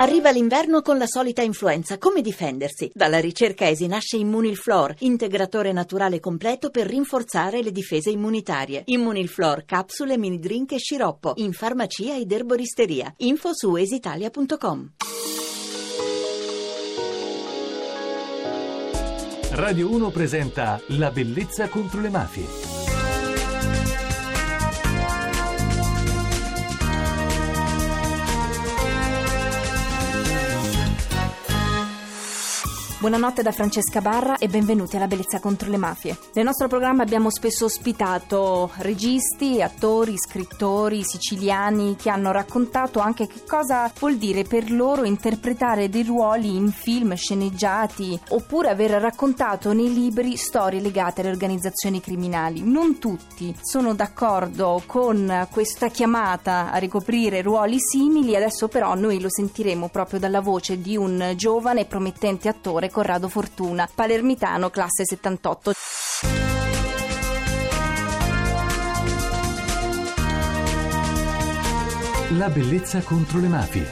Arriva l'inverno con la solita influenza. Come difendersi? Dalla ricerca ESI nasce Immunilflor, integratore naturale completo per rinforzare le difese immunitarie. Immunilflor, capsule, mini drink e sciroppo. In farmacia ed erboristeria. Info su esitalia.com. Radio 1 presenta La bellezza contro le mafie. Buonanotte da Francesca Barra e benvenuti alla Bellezza contro le mafie. Nel nostro programma abbiamo spesso ospitato registi, attori, scrittori siciliani che hanno raccontato anche che cosa vuol dire per loro interpretare dei ruoli in film sceneggiati oppure aver raccontato nei libri storie legate alle organizzazioni criminali. Non tutti sono d'accordo con questa chiamata a ricoprire ruoli simili, adesso però noi lo sentiremo proprio dalla voce di un giovane e promettente attore Corrado Fortuna, palermitano classe 78. La bellezza contro le mafie.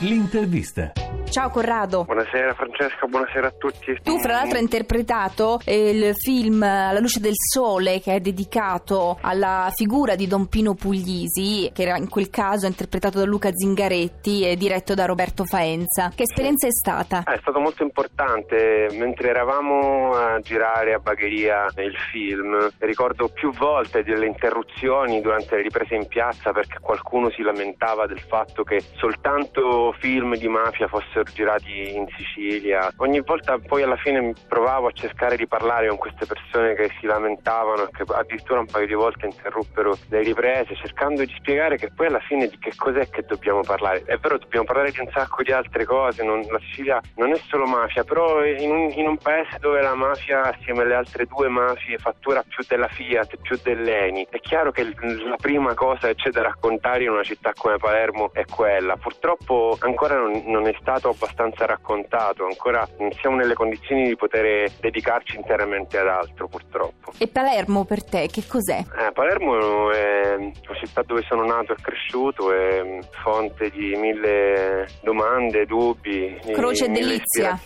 L'intervista. Ciao Corrado. Buonasera Francesca, buonasera a tutti. Tu fra l'altro hai interpretato il film La luce del sole che è dedicato alla figura di Don Pino Puglisi, che era in quel caso interpretato da Luca Zingaretti e diretto da Roberto Faenza. Che esperienza è stata? Ah, è stato molto importante. Mentre eravamo a girare a Bagheria il film, ricordo più volte delle interruzioni durante le riprese in piazza perché qualcuno si lamentava del fatto che soltanto film di mafia fossero girati in Sicilia. Ogni volta poi alla fine provavo a cercare di parlare con queste persone che si lamentavano che addirittura un paio di volte interruppero le riprese cercando di spiegare che poi alla fine di che cos'è che dobbiamo parlare. È vero, dobbiamo parlare di un sacco di altre cose, non, la Sicilia non è solo mafia, però in un, in un, paese dove la mafia assieme alle altre due mafie fattura più della Fiat, più dell'Eni, è chiaro che la prima cosa che c'è da raccontare in una città come Palermo è quella. Purtroppo ancora non, non è stato abbastanza raccontato, ancora non siamo nelle condizioni di poter dedicarci interamente ad altro purtroppo. E Palermo per te che cos'è? Eh, Palermo è la città dove sono nato e cresciuto, è fonte di mille domande, dubbi. Croce e delizia.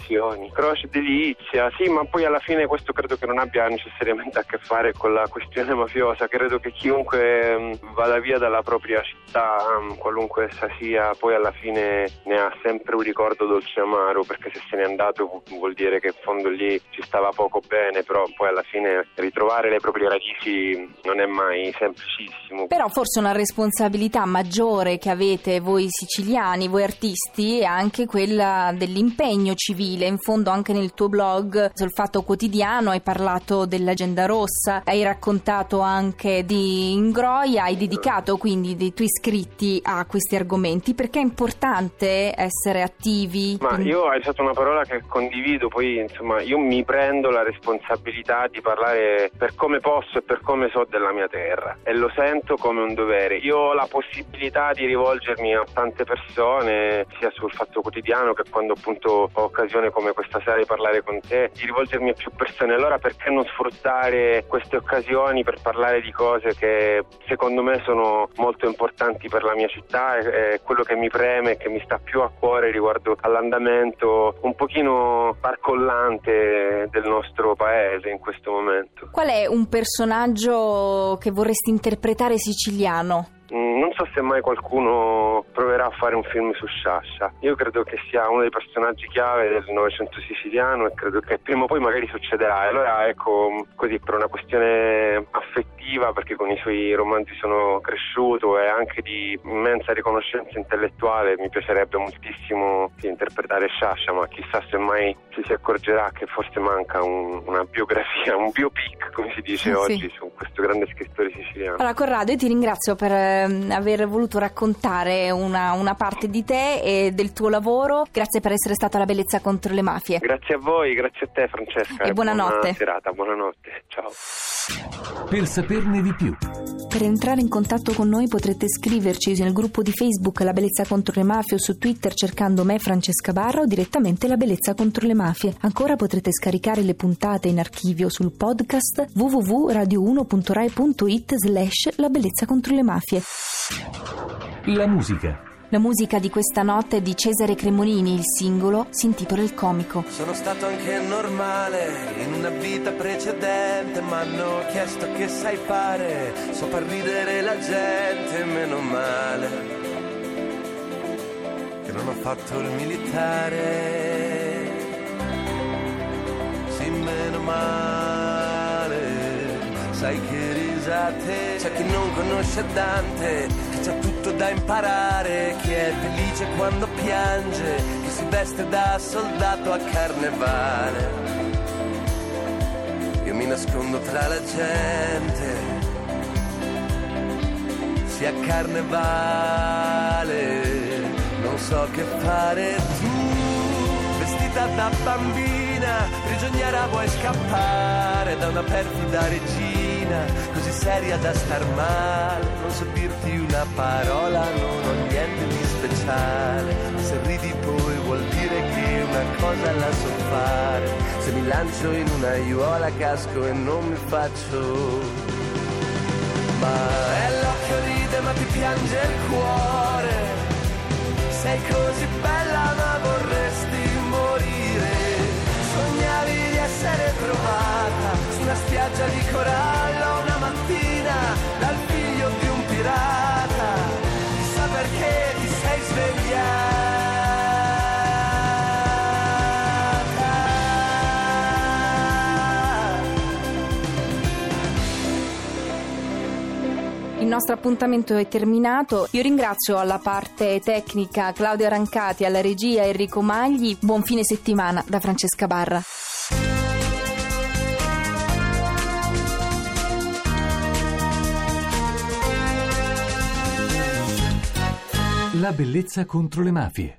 Croce delizia, sì, ma poi alla fine questo credo che non abbia necessariamente a che fare con la questione mafiosa, credo che chiunque mm, vada via dalla propria città, mm, qualunque essa sia, poi alla fine ne ha sempre un ricordo ricordo dolce amaro perché se se n'è andato vuol dire che in fondo lì ci stava poco bene, però poi alla fine ritrovare le proprie radici non è mai semplicissimo. Però forse una responsabilità maggiore che avete voi siciliani, voi artisti, è anche quella dell'impegno civile. In fondo anche nel tuo blog sul Fatto Quotidiano hai parlato dell'agenda rossa, hai raccontato anche di Ingroia, hai dedicato quindi dei tuoi scritti a questi argomenti perché è importante essere attivi vivi? Ma io hai usato una parola che condivido, poi insomma io mi prendo la responsabilità di parlare per come posso e per come so della mia terra e lo sento come un dovere. Io ho la possibilità di rivolgermi a tante persone, sia sul fatto quotidiano che quando appunto ho occasione come questa sera di parlare con te, di rivolgermi a più persone. Allora perché non sfruttare queste occasioni per parlare di cose che secondo me sono molto importanti per la mia città e quello che mi preme e che mi sta più a cuore riguardo all'andamento un pochino barcollante del nostro paese in questo momento. Qual è un personaggio che vorresti interpretare siciliano? Mm, non so se mai qualcuno proverà a fare un film su Sciascia. Io credo che sia uno dei personaggi chiave del Novecento siciliano e credo che prima o poi magari succederà. E allora ecco, così per una questione affettiva, perché con i suoi romanzi sono cresciuto e anche di immensa riconoscenza intellettuale, mi piacerebbe moltissimo interpretare Sciascia, ma chissà se mai ci si accorgerà che forse manca un, una biografia, un biopic, come si dice sì. oggi, su questo grande scrittore siciliano. Allora Corrado, io ti ringrazio per ehm, aver voluto raccontare una, una, parte di te e del tuo lavoro. Grazie per essere stato alla bellezza contro le mafie. Grazie a voi, grazie a te Francesca. E buonanotte. Buona serata, buonanotte. Ciao. Per saperne di più. Per entrare in contatto con noi potrete scriverci nel gruppo di Facebook La Bellezza contro le Mafie o su Twitter cercando me Francesca Barra o direttamente La Bellezza contro le Mafie. Ancora potrete scaricare le puntate in archivio sul podcast www.radio1.rai.it slash La Bellezza contro le Mafie. La musica La musica di questa notte è di Cesare Cremonini, il singolo si intitola Il comico. Sono stato anche normale in una vita precedente, ma hanno chiesto che sai fare, so far ridere la gente, meno male. Che non ho fatto il militare, sì, meno male. Sai che risate, c'è chi non conosce Dante, da imparare, chi è felice quando piange, chi si veste da soldato a carnevale. Io mi nascondo tra la gente, sia carnevale, non so che fare tu, vestita da bambina, prigioniera vuoi scappare da una perfida regina, così seria da star male, so dirti una parola, non ho niente di speciale, se ridi poi vuol dire che una cosa la so fare, se mi lancio in una aiuola casco e non mi faccio ma è l'occhio ride ma ti piange il cuore. Sei così bella nostro appuntamento è terminato. Io ringrazio alla parte tecnica Claudio Rancati, alla regia Enrico Magli. Buon fine settimana da Francesca Barra. La bellezza contro le mafie.